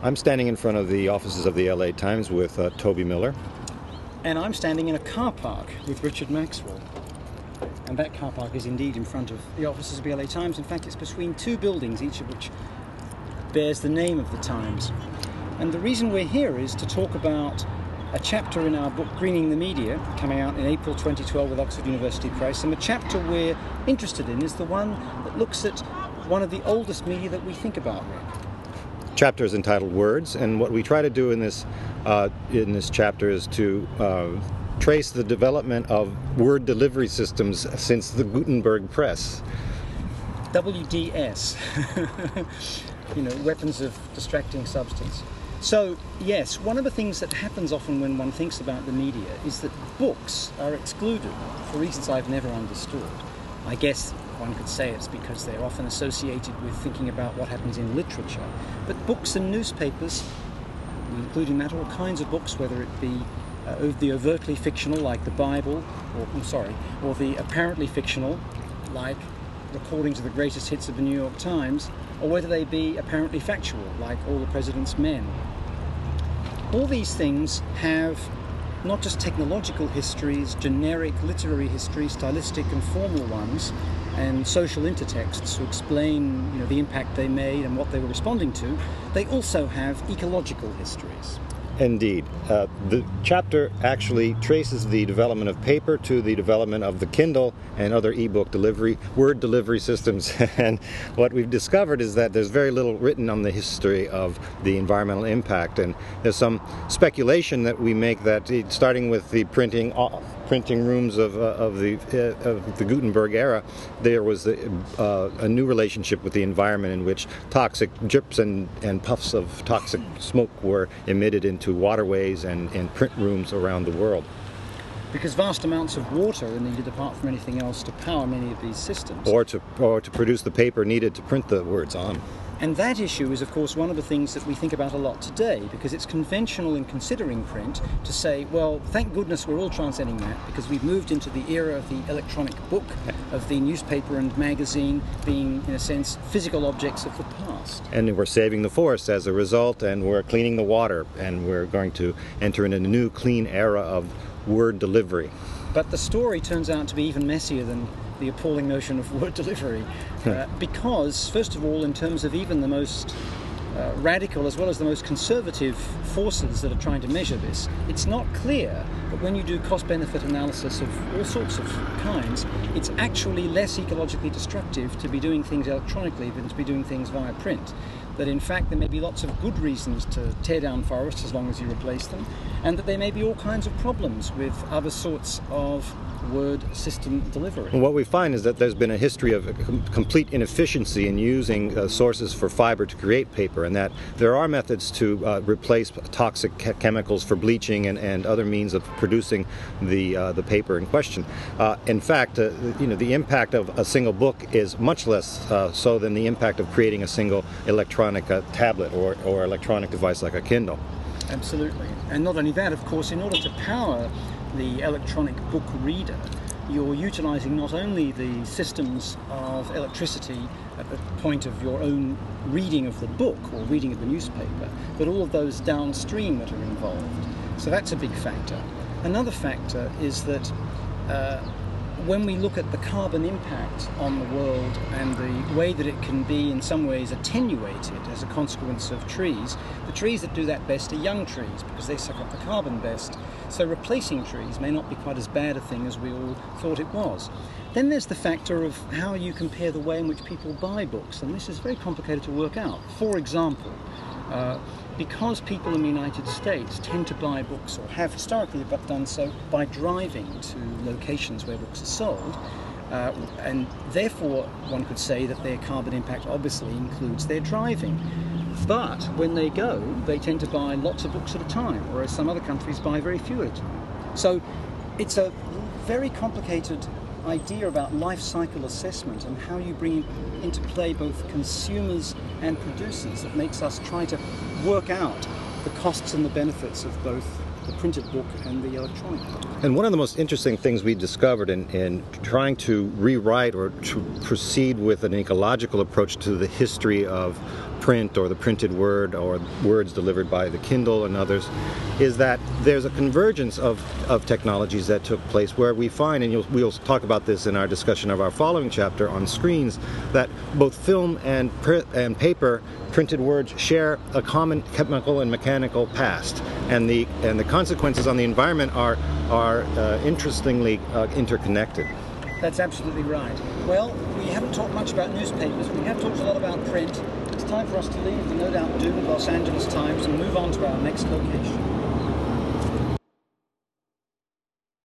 I'm standing in front of the offices of the LA Times with uh, Toby Miller. And I'm standing in a car park with Richard Maxwell. And that car park is indeed in front of the offices of the LA Times. In fact, it's between two buildings, each of which bears the name of the Times. And the reason we're here is to talk about a chapter in our book Greening the Media, coming out in April 2012 with Oxford University Press. And the chapter we're interested in is the one that looks at one of the oldest media that we think about. Chapter is entitled Words, and what we try to do in this uh, in this chapter is to uh, trace the development of word delivery systems since the Gutenberg press. WDS, you know, weapons of distracting substance. So, yes, one of the things that happens often when one thinks about the media is that books are excluded for reasons I've never understood. I guess one could say it's because they're often associated with thinking about what happens in literature. But books and newspapers, including that, all kinds of books, whether it be uh, the overtly fictional, like the Bible, or I'm sorry, or the apparently fictional, like recordings of the greatest hits of the New York Times, or whether they be apparently factual, like All the President's Men. All these things have not just technological histories, generic literary histories, stylistic and formal ones, and social intertexts to explain you know, the impact they made and what they were responding to, they also have ecological histories. Indeed. Uh, the chapter actually traces the development of paper to the development of the Kindle and other ebook delivery, word delivery systems. and what we've discovered is that there's very little written on the history of the environmental impact. And there's some speculation that we make that starting with the printing printing rooms of, uh, of, the, uh, of the Gutenberg era, there was a, uh, a, new relationship with the environment in which toxic drips and, and puffs of toxic smoke were emitted into waterways and, and print rooms around the world. Because vast amounts of water are needed apart from anything else to power many of these systems. Or to, or to produce the paper needed to print the words on. And that issue is, of course, one of the things that we think about a lot today because it's conventional in considering print to say, well, thank goodness we're all transcending that because we've moved into the era of the electronic book, of the newspaper and magazine being, in a sense, physical objects of the past. And we're saving the forest as a result, and we're cleaning the water, and we're going to enter in a new clean era of word delivery. But the story turns out to be even messier than the appalling notion of word delivery. Uh, because, first of all, in terms of even the most uh, radical as well as the most conservative forces that are trying to measure this, it's not clear that when you do cost benefit analysis of all sorts of kinds, it's actually less ecologically destructive to be doing things electronically than to be doing things via print. That in fact there may be lots of good reasons to tear down forests as long as you replace them, and that there may be all kinds of problems with other sorts of word system delivery. what we find is that there's been a history of complete inefficiency in using uh, sources for fiber to create paper, and that there are methods to uh, replace toxic chemicals for bleaching and, and other means of producing the uh, the paper in question. Uh, in fact, uh, you know the impact of a single book is much less uh, so than the impact of creating a single electronic tablet or, or electronic device like a Kindle. Absolutely, and not only that, of course, in order to power the electronic book reader, you're utilizing not only the systems of electricity at the point of your own reading of the book or reading of the newspaper, but all of those downstream that are involved. So that's a big factor. Another factor is that uh, when we look at the carbon impact on the world and the way that it can be in some ways attenuated as a consequence of trees, the trees that do that best are young trees because they suck up the carbon best. So replacing trees may not be quite as bad a thing as we all thought it was. Then there's the factor of how you compare the way in which people buy books, and this is very complicated to work out. For example, uh, because people in the United States tend to buy books, or have historically but done so, by driving to locations where books are sold, uh, and therefore one could say that their carbon impact obviously includes their driving. But when they go, they tend to buy lots of books at a time, whereas some other countries buy very few at a time. So it's a very complicated idea about life cycle assessment and how you bring into play both consumers and producers that makes us try to work out the costs and the benefits of both the printed book and the electronic book. And one of the most interesting things we discovered in, in trying to rewrite or to proceed with an ecological approach to the history of print or the printed word or words delivered by the Kindle and others, is that there's a convergence of, of technologies that took place where we find, and we'll talk about this in our discussion of our following chapter on screens, that both film and, and paper printed words share a common chemical and mechanical past, and the and the consequences on the environment are are uh, interestingly uh, interconnected. That's absolutely right. Well, we haven't talked much about newspapers. We have talked a lot about print. It's time for us to leave the no doubt doomed Los Angeles Times and move on to our next location.